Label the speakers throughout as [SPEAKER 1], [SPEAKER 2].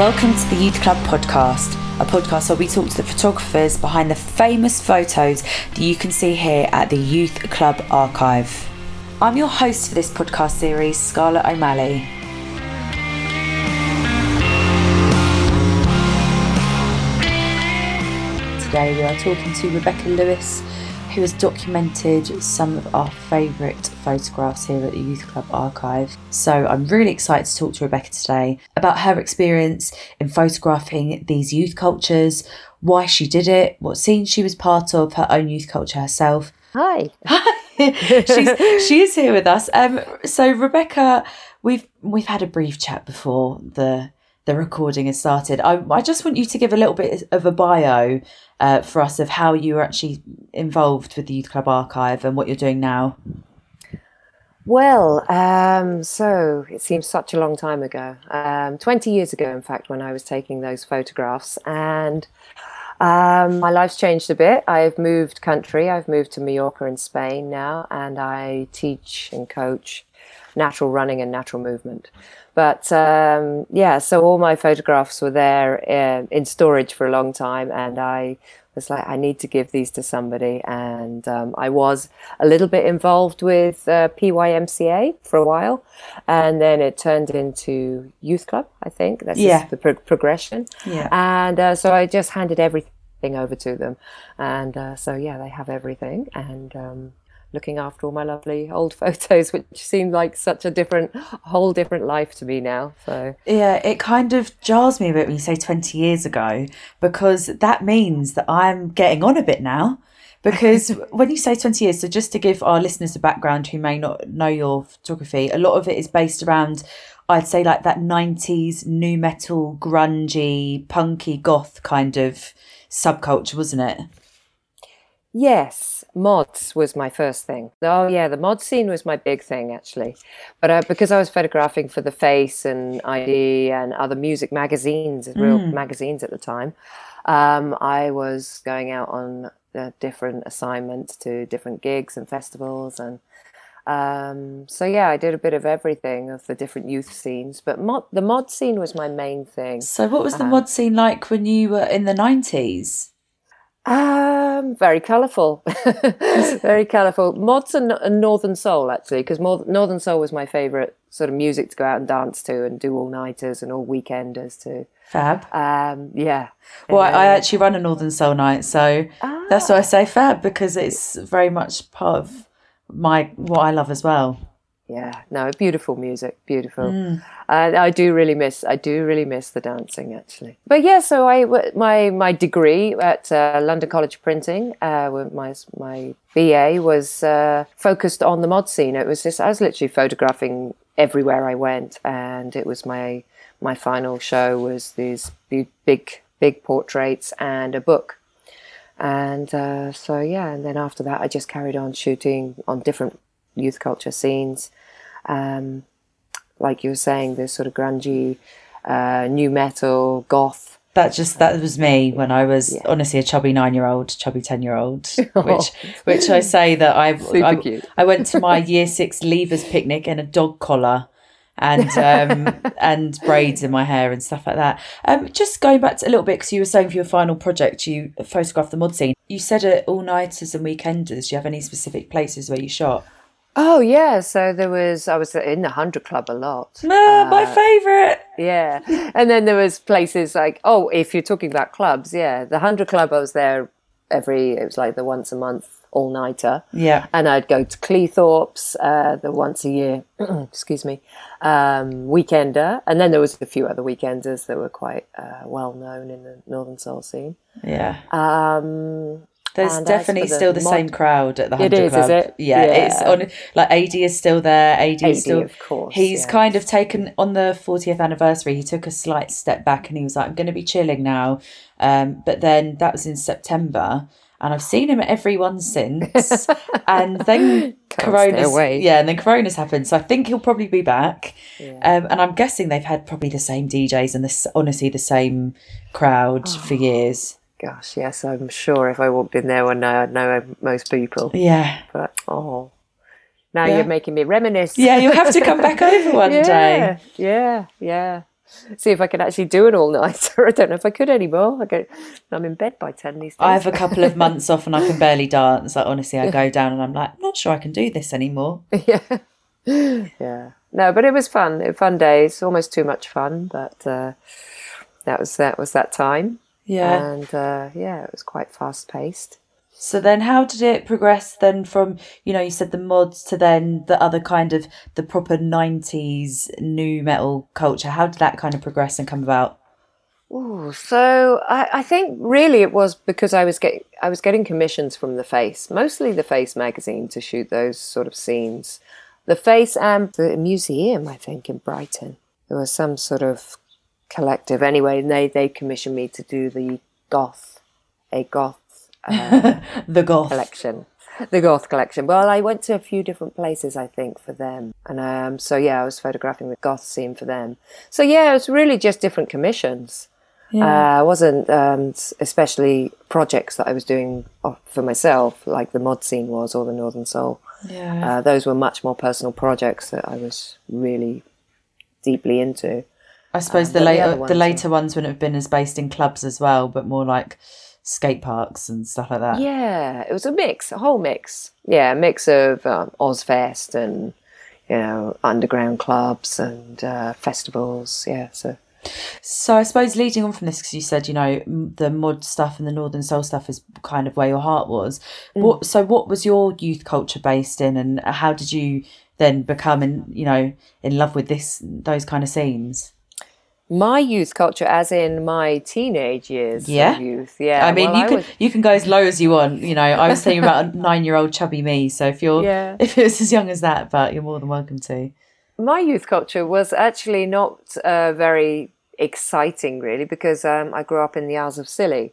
[SPEAKER 1] Welcome to the Youth Club podcast, a podcast where we talk to the photographers behind the famous photos that you can see here at the Youth Club Archive. I'm your host for this podcast series, Scarlett O'Malley. Today we are talking to Rebecca Lewis, who has documented some of our favourite photographs here at the Youth Club Archive. So I'm really excited to talk to Rebecca today about her experience in photographing these youth cultures, why she did it, what scenes she was part of, her own youth culture herself.
[SPEAKER 2] Hi.
[SPEAKER 1] She's, she is here with us. Um, so Rebecca, we've we've had a brief chat before the the recording has started. I, I just want you to give a little bit of a bio uh, for us of how you were actually involved with the Youth Club Archive and what you're doing now.
[SPEAKER 2] Well, um, so it seems such a long time ago. Um, 20 years ago, in fact, when I was taking those photographs. And um, my life's changed a bit. I've moved country. I've moved to Mallorca in Spain now, and I teach and coach natural running and natural movement. But um, yeah, so all my photographs were there uh, in storage for a long time, and I was like, I need to give these to somebody. And um, I was a little bit involved with uh, PYMCA for a while, and then it turned into Youth Club. I think that's
[SPEAKER 1] Yeah.
[SPEAKER 2] the pro- progression.
[SPEAKER 1] Yeah.
[SPEAKER 2] And uh, so I just handed everything over to them, and uh, so yeah, they have everything, and. Um, looking after all my lovely old photos, which seem like such a different, whole different life to me now. So
[SPEAKER 1] Yeah, it kind of jars me a bit when you say 20 years ago because that means that I'm getting on a bit now. Because when you say 20 years, so just to give our listeners a background who may not know your photography, a lot of it is based around, I'd say, like that 90s nu metal, grungy, punky, goth kind of subculture, wasn't it?
[SPEAKER 2] Yes, mods was my first thing. Oh yeah, the mod scene was my big thing actually. But uh, because I was photographing for the Face and ID and other music magazines, real magazines at the time, um, I was going out on uh, different assignments to different gigs and festivals and. Um, so yeah, I did a bit of everything of the different youth scenes, but mod, the mod scene was my main thing.
[SPEAKER 1] So, what was the mod scene like when you were in the 90s?
[SPEAKER 2] Um, very colourful, very colourful. Mods and, and Northern Soul actually, because Northern Soul was my favourite sort of music to go out and dance to and do all nighters and all weekenders too.
[SPEAKER 1] Fab.
[SPEAKER 2] Um, yeah.
[SPEAKER 1] Well, I, I actually run a Northern Soul night, so that's why I say fab because it's very much part of my what I love as well.
[SPEAKER 2] Yeah, no, beautiful music, beautiful.
[SPEAKER 1] Mm.
[SPEAKER 2] And I do really miss, I do really miss the dancing actually. But yeah, so I my my degree at uh, London College of Printing, uh, my my BA was uh, focused on the mod scene. It was just I was literally photographing everywhere I went, and it was my my final show was these big big, big portraits and a book. And uh, so yeah, and then after that, I just carried on shooting on different youth culture scenes. Um, like you were saying, this sort of grungy, uh, nu metal, goth.
[SPEAKER 1] That just that was me when I was honestly a chubby nine year old, chubby ten year old. Which which I say that I I. I went to my year six leavers picnic in a dog collar and um and braids in my hair and stuff like that. Um, just going back to a little bit because you were saying for your final project you photographed the mod scene. You said it all nighters and weekenders. Do you have any specific places where you shot?
[SPEAKER 2] Oh yeah, so there was I was in the Hundred Club a lot.
[SPEAKER 1] Ah, my favourite.
[SPEAKER 2] Yeah, and then there was places like oh, if you're talking about clubs, yeah, the Hundred Club. I was there every. It was like the once a month all nighter.
[SPEAKER 1] Yeah.
[SPEAKER 2] and I'd go to Cleethorpes uh, the once a year, excuse me, um, weekender, and then there was a few other weekenders that were quite uh, well known in the Northern Soul scene.
[SPEAKER 1] Yeah.
[SPEAKER 2] Um,
[SPEAKER 1] There's
[SPEAKER 2] and
[SPEAKER 1] definitely
[SPEAKER 2] the
[SPEAKER 1] still the
[SPEAKER 2] mod-
[SPEAKER 1] same crowd at the
[SPEAKER 2] It
[SPEAKER 1] Hundred
[SPEAKER 2] is, is it?
[SPEAKER 1] Yeah, it's on. Like AD is still there. AD, is
[SPEAKER 2] AD,
[SPEAKER 1] still.
[SPEAKER 2] of course,
[SPEAKER 1] He's kind of taken on the 40th anniversary. He took a slight step back and he was like, "I'm going to be chilling now." Um, but then that was in September, and I've seen him at every one since. and then
[SPEAKER 2] stay
[SPEAKER 1] Corona's yeah, and then Corona's happened. So I think he'll probably be back. Um, and I'm guessing they've had probably the same DJs and this honestly the same crowd for
[SPEAKER 2] Oh.
[SPEAKER 1] years.
[SPEAKER 2] Gosh, yes, I'm sure if I walked in there one night, I'd know most people.
[SPEAKER 1] Yeah.
[SPEAKER 2] But oh, now
[SPEAKER 1] Yeah.
[SPEAKER 2] you're making me reminisce.
[SPEAKER 1] Yeah, you'll have to come back over one
[SPEAKER 2] yeah,
[SPEAKER 1] day.
[SPEAKER 2] Yeah, yeah. see if I can actually do an all nighter. I don't know if I could anymore. I go, I'm in bed by 10 these days.
[SPEAKER 1] I have a couple of months off and I can barely dance. Like, honestly, I go down and I'm like, I'm not sure I can do this anymore.
[SPEAKER 2] yeah. Yeah. No, but it was fun. It Fun days. Almost too much fun, but uh, that was that was that time.
[SPEAKER 1] Yeah.
[SPEAKER 2] And uh, yeah, it was quite fast paced.
[SPEAKER 1] So then how did it progress then from, you know, you said the mods to then the other kind of the proper 90s nu metal culture. How did that kind of progress and come about?
[SPEAKER 2] Ooh, so I, I think really it was because I was getting I was getting commissions from the Face, mostly the Face magazine, to shoot those sort of scenes. The Face and the museum, I think, in Brighton. There was some sort of collective anyway, and they they commissioned me to do the goth, a goth uh,
[SPEAKER 1] the goth
[SPEAKER 2] collection. The goth collection. Well, I went to a few different places, I think, for them, and um, so yeah, I was photographing the goth scene for them. So yeah, it was really just different commissions.
[SPEAKER 1] Yeah.
[SPEAKER 2] Uh, wasn't um, especially projects that I was doing for myself, like the mod scene was or the Northern Soul.
[SPEAKER 1] Yeah.
[SPEAKER 2] Uh, those were much more personal projects that I was really deeply into.
[SPEAKER 1] I suppose
[SPEAKER 2] Um,
[SPEAKER 1] the
[SPEAKER 2] the
[SPEAKER 1] later the,
[SPEAKER 2] ones,
[SPEAKER 1] later ones wouldn't have been as based in clubs as well, but more like skate parks and stuff like that.
[SPEAKER 2] Yeah, it was a mix, a whole mix. Yeah, a mix of um, Ozzfest and you know underground clubs and uh, festivals. Yeah, so
[SPEAKER 1] So I suppose leading on from this, because you said you know the mod stuff and the Northern Soul stuff is kind of where your heart was.
[SPEAKER 2] Mm.
[SPEAKER 1] What so what was your youth culture based in, and how did you then become in you know in love with this those kind of scenes?
[SPEAKER 2] My youth culture, as in my teenage years
[SPEAKER 1] Yeah.
[SPEAKER 2] youth. Yeah,
[SPEAKER 1] I mean,
[SPEAKER 2] well,
[SPEAKER 1] you can
[SPEAKER 2] was-
[SPEAKER 1] you can go as low as you want. You know, I was thinking about a nine year old chubby me. So if you're
[SPEAKER 2] Yeah.
[SPEAKER 1] if it's as young as that, but you're more than welcome to.
[SPEAKER 2] my youth culture was actually not uh, very exciting, really, because um, I grew up in the Isles of Scilly,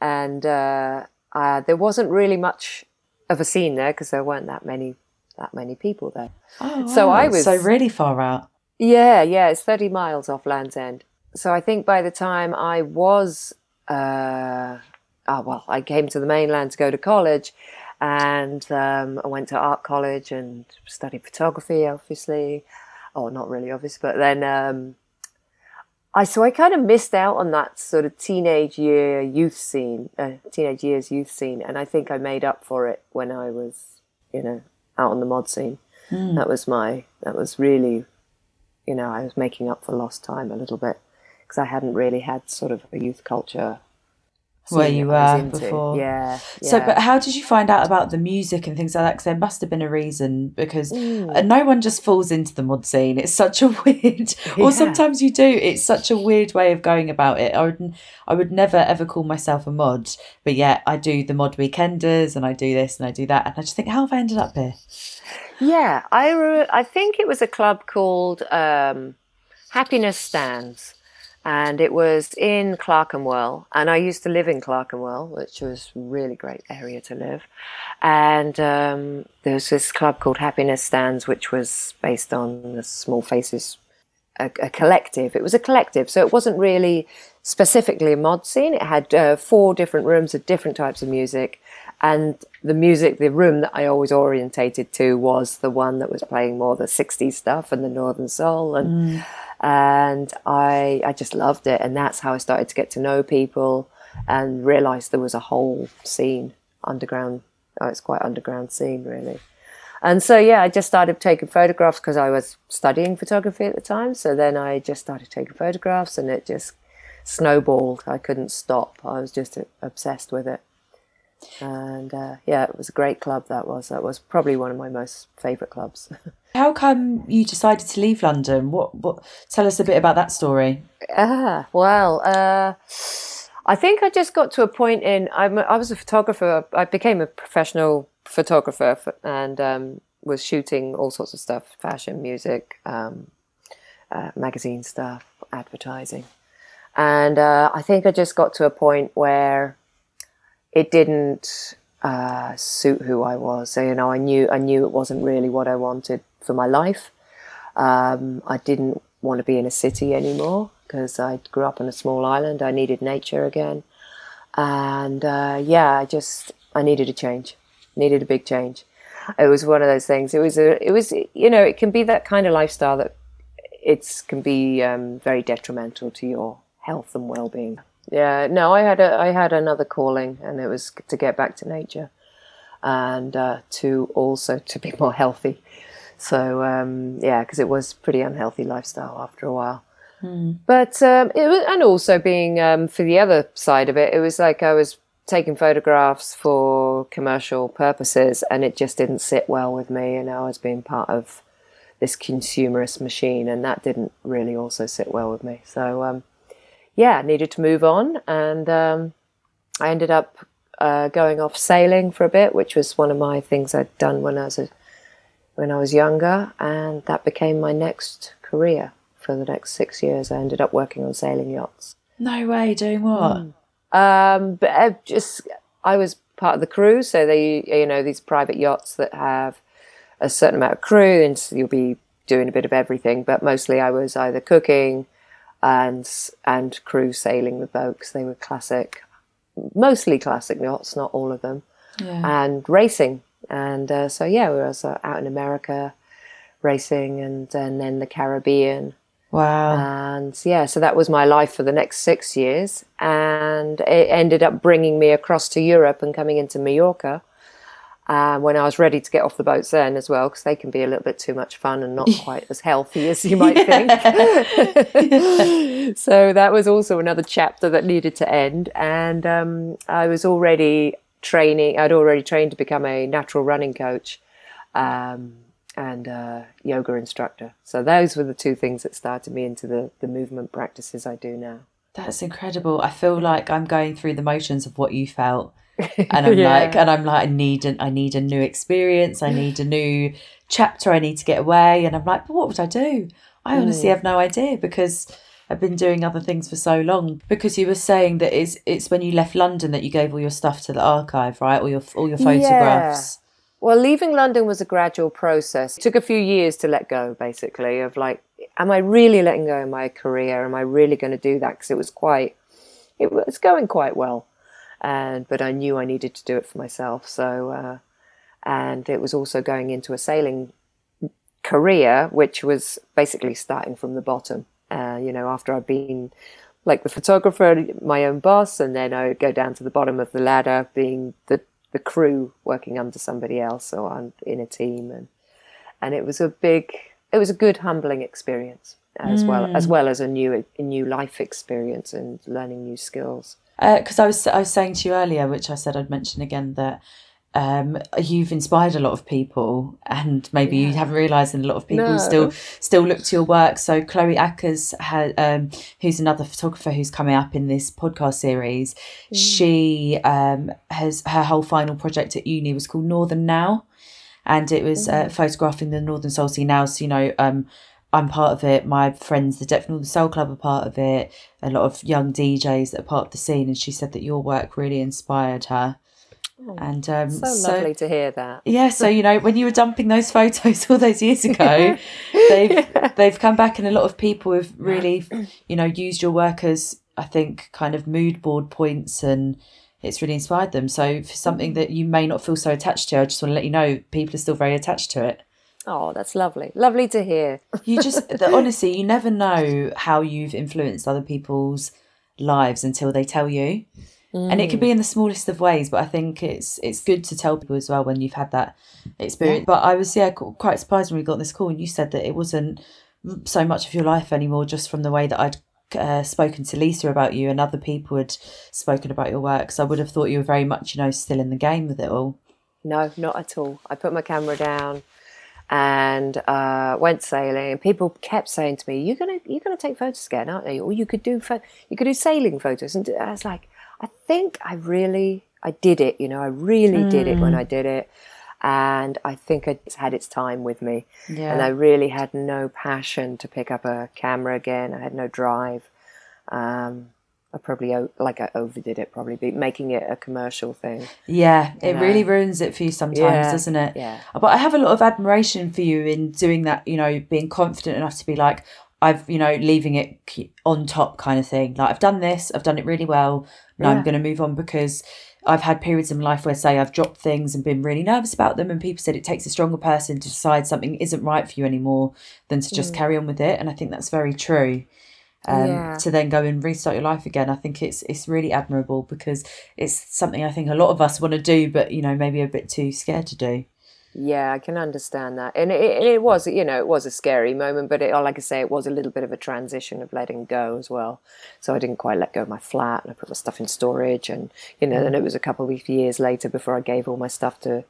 [SPEAKER 2] and uh, uh, there wasn't really much of a scene there because there weren't that many that many people there.
[SPEAKER 1] Oh,
[SPEAKER 2] So I was-
[SPEAKER 1] so really far out.
[SPEAKER 2] Yeah, yeah, it's 30 miles off Land's End. So I think by the time I was, uh, oh, well, I came to the mainland to go to college and um, I went to art college and studied photography, obviously. Oh, not really obvious, but then um, I, so I kind of missed out on that sort of teenage year youth scene, uh, teenage years youth scene. And I think I made up for it when I was, you know, out on the mod scene. That was my, that was really you know, I was making up for lost time a little bit because I hadn't really had sort of a youth culture
[SPEAKER 1] Where you
[SPEAKER 2] that I was
[SPEAKER 1] were before.
[SPEAKER 2] Yeah.
[SPEAKER 1] So, but how did you find out about the music and things like that? Because there must have been a reason. Because
[SPEAKER 2] Mm.
[SPEAKER 1] uh, no one just falls into the mod scene. It's such a weird, or sometimes you do. It's such a weird way of going about it. I would, I would never ever call myself a mod, but yet I do the mod weekenders and I do this and I do that, and I just think, how have I ended up here?
[SPEAKER 2] Yeah, I re- I think it was a club called um, Happiness Stan's, and it was in Clerkenwell, and I used to live in Clerkenwell, which was a really great area to live. And um, there was this club called Happiness Stan's, which was based on the Small Faces, a, a collective. It was a collective, so it wasn't really specifically a mod scene. It had uh, four different rooms of different types of music, and the music, the room that I always orientated to was the one that was playing more the '60s stuff and the Northern Soul, and and I I just loved it, and that's how I started to get to know people and realised there was a whole scene underground. Oh, it's quite underground scene, really. And so, yeah, I just started taking photographs because I was studying photography at the time. So then I just started taking photographs and it just snowballed. I couldn't stop. I was just obsessed with it. And uh, yeah, it was a great club that was. That was probably one of my most favourite clubs.
[SPEAKER 1] How come you decided to leave London? What, what? Tell us a bit about that story.
[SPEAKER 2] Ah, well, uh, I think I just got to a point in. I'm, I was a photographer. I became a professional photographer f- and um, was shooting all sorts of stuff: fashion, music, um, uh, magazine stuff, advertising. And uh, I think I just got to a point where it didn't uh, suit who I was. So, you know, I knew I knew it wasn't really what I wanted for my life. Um, I didn't want to be in a city anymore because I grew up on a small island. I needed nature again, and uh, yeah, I just I needed a change. Needed a big change. It was one of those things. It was a. It was you know it can be that kind of lifestyle that it's can be um, very detrimental to your health and well-being. Yeah, no, I had a I had another calling, and it was to get back to nature, and uh, to also to be more healthy. So um, yeah, because it was pretty unhealthy lifestyle after a while.
[SPEAKER 1] Mm.
[SPEAKER 2] But um, it was, and also being um, for the other side of it, it was like I was taking photographs for commercial purposes, and it just didn't sit well with me. And I was being part of this consumerist machine, and that didn't really also sit well with me. So um, yeah, I needed to move on, and um, I ended up uh, going off sailing for a bit, which was one of my things I'd done when I was a, when I was younger, and that became my next career for the next six years. I ended up working on sailing yachts.
[SPEAKER 1] No way, doing what?
[SPEAKER 2] Mm. Um, but I just I was part of the crew, so they you know these private yachts that have a certain amount of crew, and so you'll be doing a bit of everything. But mostly, I was either cooking and and crew sailing the boats. They were classic, mostly classic yachts, not all of them,
[SPEAKER 1] Yeah.
[SPEAKER 2] and racing. And uh, so yeah, we were uh, out in America racing, and and then the Caribbean.
[SPEAKER 1] Wow.
[SPEAKER 2] And yeah, so that was my life for the next six years. And it ended up bringing me across to Europe and coming into Mallorca uh, when I was ready to get off the boats then as well, because they can be a little bit too much fun and not quite as healthy as you might think. so that was also another chapter that needed to end. And um, I was already training, I'd already trained to become a natural running coach. Um, and uh, yoga instructor. So those were the two things that started me into the, the movement practices I do now.
[SPEAKER 1] That's incredible. I feel like I'm going through the motions of what you felt. And I'm
[SPEAKER 2] Yeah.
[SPEAKER 1] like and I'm like I need an I need a new experience. I need a new chapter. I need to get away. And I'm like, but what would I do? I mm. honestly have no idea because I've been doing other things for so long. Because you were saying that it's it's when you left London that you gave all your stuff to the archive, right? All your all your photographs.
[SPEAKER 2] Well, leaving London was a gradual process. It took a few years to let go, basically, of like, am I really letting go of my career? Am I really going to do that? Because it was quite, it was going quite well. And, but I knew I needed to do it for myself. So, uh, and it was also going into a sailing career, which was basically starting from the bottom. Uh, you know, after I'd been like the photographer, my own boss, and then I would go down to the bottom of the ladder, being the the crew working under somebody else or on, in a team, and and it was a big, it was a good humbling experience as well as well as a new a new life experience and learning new skills.
[SPEAKER 1] Because I was I was saying to you earlier, which I said I'd mention again that um, you've inspired a lot of people, and maybe you haven't realised, and a lot of people
[SPEAKER 2] No.
[SPEAKER 1] still still look to your work. So Chloe Ackers, had, um, who's another photographer who's coming up in this podcast series, she um, has her whole final project at uni was called Northern Now, and it was uh, photographing the Northern Soul Sea now. So you know. I'm part of it. My friends, the Depth Northern Soul Club, are part of it. A lot of young DJs that are part of the scene, and she said that your work really inspired her. and um,
[SPEAKER 2] So, lovely to hear that.
[SPEAKER 1] yeah, so you know, when you were dumping those photos all those years ago, they've they've come back, and a lot of people have really, you know, used your work as I think kind of mood board points, and it's really inspired them. So for something that you may not feel so attached to, I just want to let you know people are still very attached to it.
[SPEAKER 2] Oh, that's lovely. Lovely to hear.
[SPEAKER 1] You just the, honestly, you never know how you've influenced other people's lives until they tell you. And it can be in the smallest of ways, but I think it's it's good to tell people as well when you've had that experience. But I was yeah quite surprised when we got this call and you said that it wasn't so much of your life anymore, just from the way that I'd uh, spoken to Lisa about you and other people had spoken about your work. So I would have thought you were very much you know still in the game with it all.
[SPEAKER 2] No, not at all. I put my camera down and uh, went sailing. And people kept saying to me, "You're gonna, you're gonna take photos again, aren't you? Or you could do, pho- you could do sailing photos." And I was like, "I think I really, I did it. You know, I really did it when I did it." And I think it's had its time with me.
[SPEAKER 1] Yeah.
[SPEAKER 2] And I really had no passion to pick up a camera again. I had no drive. Um, I probably like I overdid it, probably be making it a commercial thing.
[SPEAKER 1] Yeah, it
[SPEAKER 2] know.
[SPEAKER 1] really ruins it for you sometimes,
[SPEAKER 2] Yeah,
[SPEAKER 1] doesn't it?
[SPEAKER 2] yeah.
[SPEAKER 1] Uh, but I have a lot of admiration for you in doing that, you know, being confident enough to be like, I've, you know, leaving it on top kind of thing. Like, I've done this, I've done it really well. Now I'm going to move on because I've had periods in life where, say, I've dropped things and been really nervous about them, and people said it takes a stronger person to decide something isn't right for you anymore than to just mm. carry on with it. And I think that's very true. Um,
[SPEAKER 2] Yeah.
[SPEAKER 1] To then go and restart your life again, I think it's it's really admirable because it's something I think a lot of us want to do, but you know maybe a bit too scared to do.
[SPEAKER 2] Yeah, I can understand that, and it, it was, you know, it was a scary moment, but it, like I say, it was a little bit of a transition of letting go as well. So I didn't quite let go of my flat, and I put my stuff in storage, and you know, then it was a couple of years later before I gave all my stuff to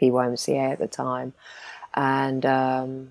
[SPEAKER 2] PYMCA at the time, and um,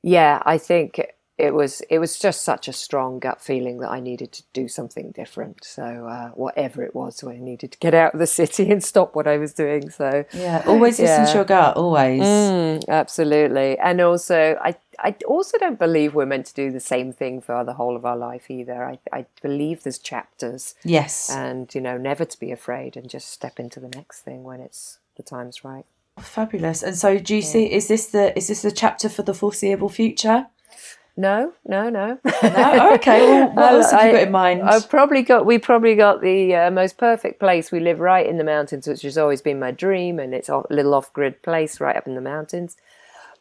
[SPEAKER 2] yeah, I think it was it was just such a strong gut feeling that I needed to do something different. So uh, whatever it was, I needed to get out of the city and stop what I was doing. So
[SPEAKER 1] Yeah, always listen to your gut. Always.
[SPEAKER 2] Mm, absolutely. And also, I, I also don't believe we're meant to do the same thing for the whole of our life either. I, I believe there's chapters
[SPEAKER 1] Yes.
[SPEAKER 2] and, you know, never to be afraid and just step into the next thing when it's the time's right.
[SPEAKER 1] Fabulous. And so, do you see? Is this the is this the chapter for the foreseeable future?
[SPEAKER 2] No, no, no.
[SPEAKER 1] No. Okay. Well, what else have you
[SPEAKER 2] I-
[SPEAKER 1] got in mind?
[SPEAKER 2] I've probably got we probably got the uh, most perfect place. We live right in the mountains, which has always been my dream, and it's a little off-grid place right up in the mountains.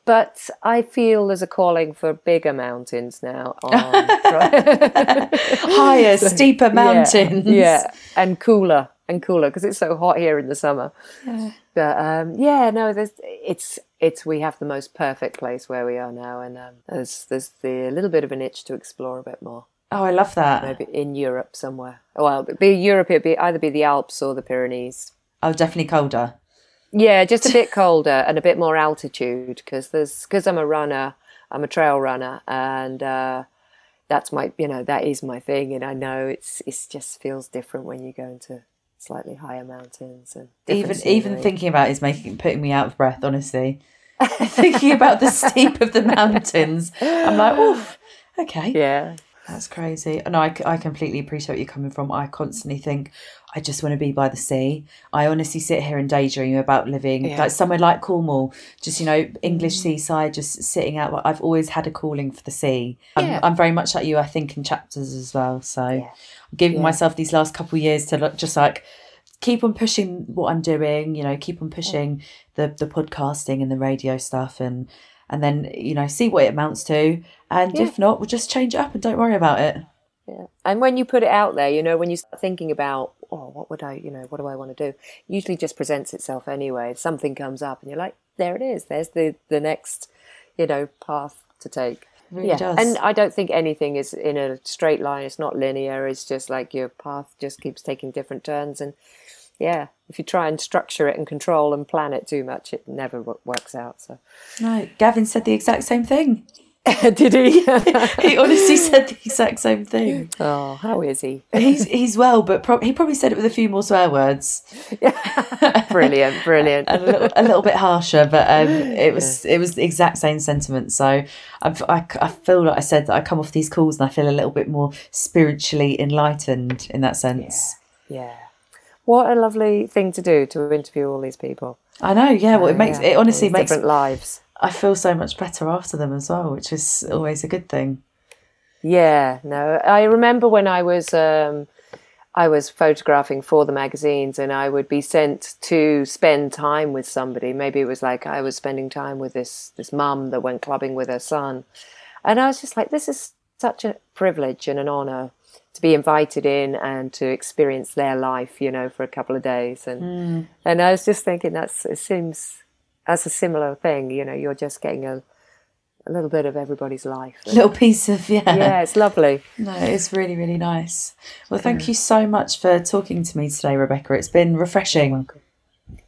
[SPEAKER 2] But I feel there's a calling for bigger mountains now. On,
[SPEAKER 1] Higher, steeper mountains.
[SPEAKER 2] Yeah, yeah, and cooler and cooler because it's so hot here in the summer. But um, yeah, no, there's it's it's we have the most perfect place where we are now, and um, there's there's the little bit of an itch to explore a bit more.
[SPEAKER 1] Oh, I love that.
[SPEAKER 2] Maybe in Europe somewhere. Well, be Europe. It'd be either be the Alps or the Pyrenees.
[SPEAKER 1] Oh, definitely colder.
[SPEAKER 2] Yeah, just a bit colder and a bit more altitude because there's because I'm a runner, I'm a trail runner, and uh, that's my you know that is my thing, and I know it's it's just feels different when you go into slightly higher mountains and
[SPEAKER 1] Even
[SPEAKER 2] different
[SPEAKER 1] even thinking about it is making putting me out of breath. Honestly, thinking about the steep of the mountains, I'm like, oof. Okay.
[SPEAKER 2] yeah
[SPEAKER 1] That's crazy. Oh, no, I, I completely appreciate where you're coming from. I constantly think I just want to be by the sea. I honestly sit here and daydream about living
[SPEAKER 2] Yeah.
[SPEAKER 1] like somewhere like Cornwall, just you know, English mm. seaside, just sitting out. I've always had a calling for the sea. I'm,
[SPEAKER 2] Yeah.
[SPEAKER 1] I'm very much like you. I think in chapters as well. So
[SPEAKER 2] Yeah.
[SPEAKER 1] I'm giving myself these last couple of years to look, just like keep on pushing what I'm doing. You know, keep on pushing the the podcasting and the radio stuff and. And then you know, see what it amounts to, and
[SPEAKER 2] Yeah.
[SPEAKER 1] if not, we'll just change it up and don't worry about it.
[SPEAKER 2] yeah. And when you put it out there, you know, when you start thinking about oh, what would I, you know, what do I want to do? Usually just presents itself anyway. If something comes up, and you're like, there it is. There's the the next, you know, path to take.
[SPEAKER 1] really
[SPEAKER 2] yeah,
[SPEAKER 1] does.
[SPEAKER 2] and I don't think anything is in a straight line. It's not linear. It's just like your path just keeps taking different turns, and yeah, if you try and structure it and control and plan it too much, it never wo- works out. So,
[SPEAKER 1] No, Gavin said the exact same thing.
[SPEAKER 2] did he?
[SPEAKER 1] He honestly said the exact same thing.
[SPEAKER 2] oh, how is he?
[SPEAKER 1] He's he's well, but pro- he probably said it with a few more swear words, Yeah.
[SPEAKER 2] brilliant, brilliant.
[SPEAKER 1] a little, a little bit harsher. But um, it was it was the exact same sentiment. So I've, I I feel like I said that I come off these calls and I feel a little bit more spiritually enlightened in that sense.
[SPEAKER 2] Yeah. What a lovely thing to do to interview all these people.
[SPEAKER 1] I know. Yeah. Well, it makes
[SPEAKER 2] Yeah,
[SPEAKER 1] it honestly makes
[SPEAKER 2] different lives.
[SPEAKER 1] I feel so much better after them as well, which is always a good thing.
[SPEAKER 2] Yeah, no. I remember when I was um, I was photographing for the magazines, and I would be sent to spend time with somebody. Maybe it was like I was spending time with this this mum that went clubbing with her son, and I was just like, this is such a privilege and an honor to be invited in and to experience their life, you know, for a couple of days. And and I was just thinking that's it seems that's a similar thing. You know, you're just getting a a little bit of everybody's life.
[SPEAKER 1] Little piece of yeah.
[SPEAKER 2] Yeah, it's lovely.
[SPEAKER 1] No, it's really, really nice. Well, thank you so much for talking to me today, Rebecca. It's been refreshing.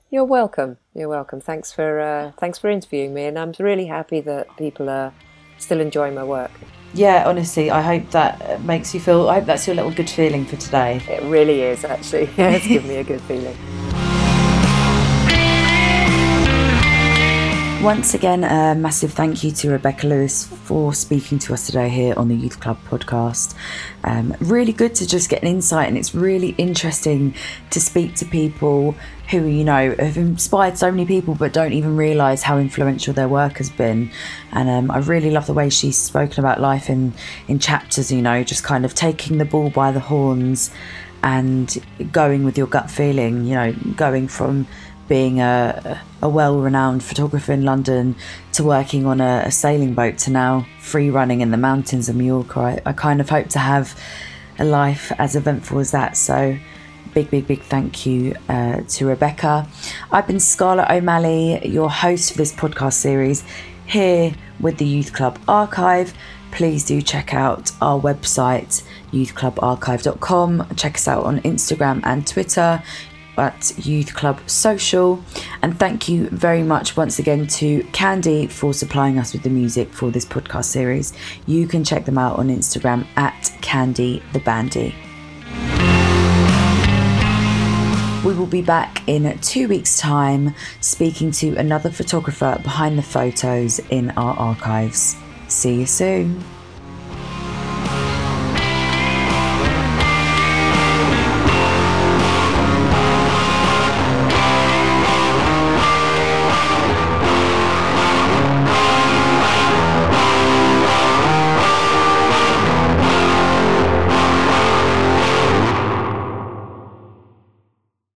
[SPEAKER 2] You're welcome. You're welcome. Thanks for uh, thanks for interviewing me, and I'm really happy that people are still enjoying my work.
[SPEAKER 1] Yeah, honestly, I hope that uh, makes you feel. I hope that's your little good feeling for today.
[SPEAKER 2] It really is actually. Yeah, it's given me a good feeling.
[SPEAKER 1] Once again, a massive thank you to Rebecca Lewis for speaking to us today here on the Youth Club podcast. Um, really good to just get an insight, and it's really interesting to speak to people who, you know, have inspired so many people but don't even realise how influential their work has been. And um, I really love the way she's spoken about life in, in chapters, you know, just kind of taking the ball by the horns and going with your gut feeling, you know, going from being a, a well renowned photographer in London to working on a, a, sailing boat to now free running in the mountains of Mallorca. I, I kind of hope to have a life as eventful as that. So, big, big, big thank you uh, to Rebecca. I've been Scarlett O'Malley, your host for this podcast series here with the Youth Club Archive. Please do check out our website, youthclubarchive.com. Check us out on Instagram and Twitter at Youth Club Social. And thank you very much once again to Candy for supplying us with the music for this podcast series. You can check them out on Instagram at Candy the Bandy. We will be back in two weeks' time speaking to another photographer behind the photos in our archives. See you soon.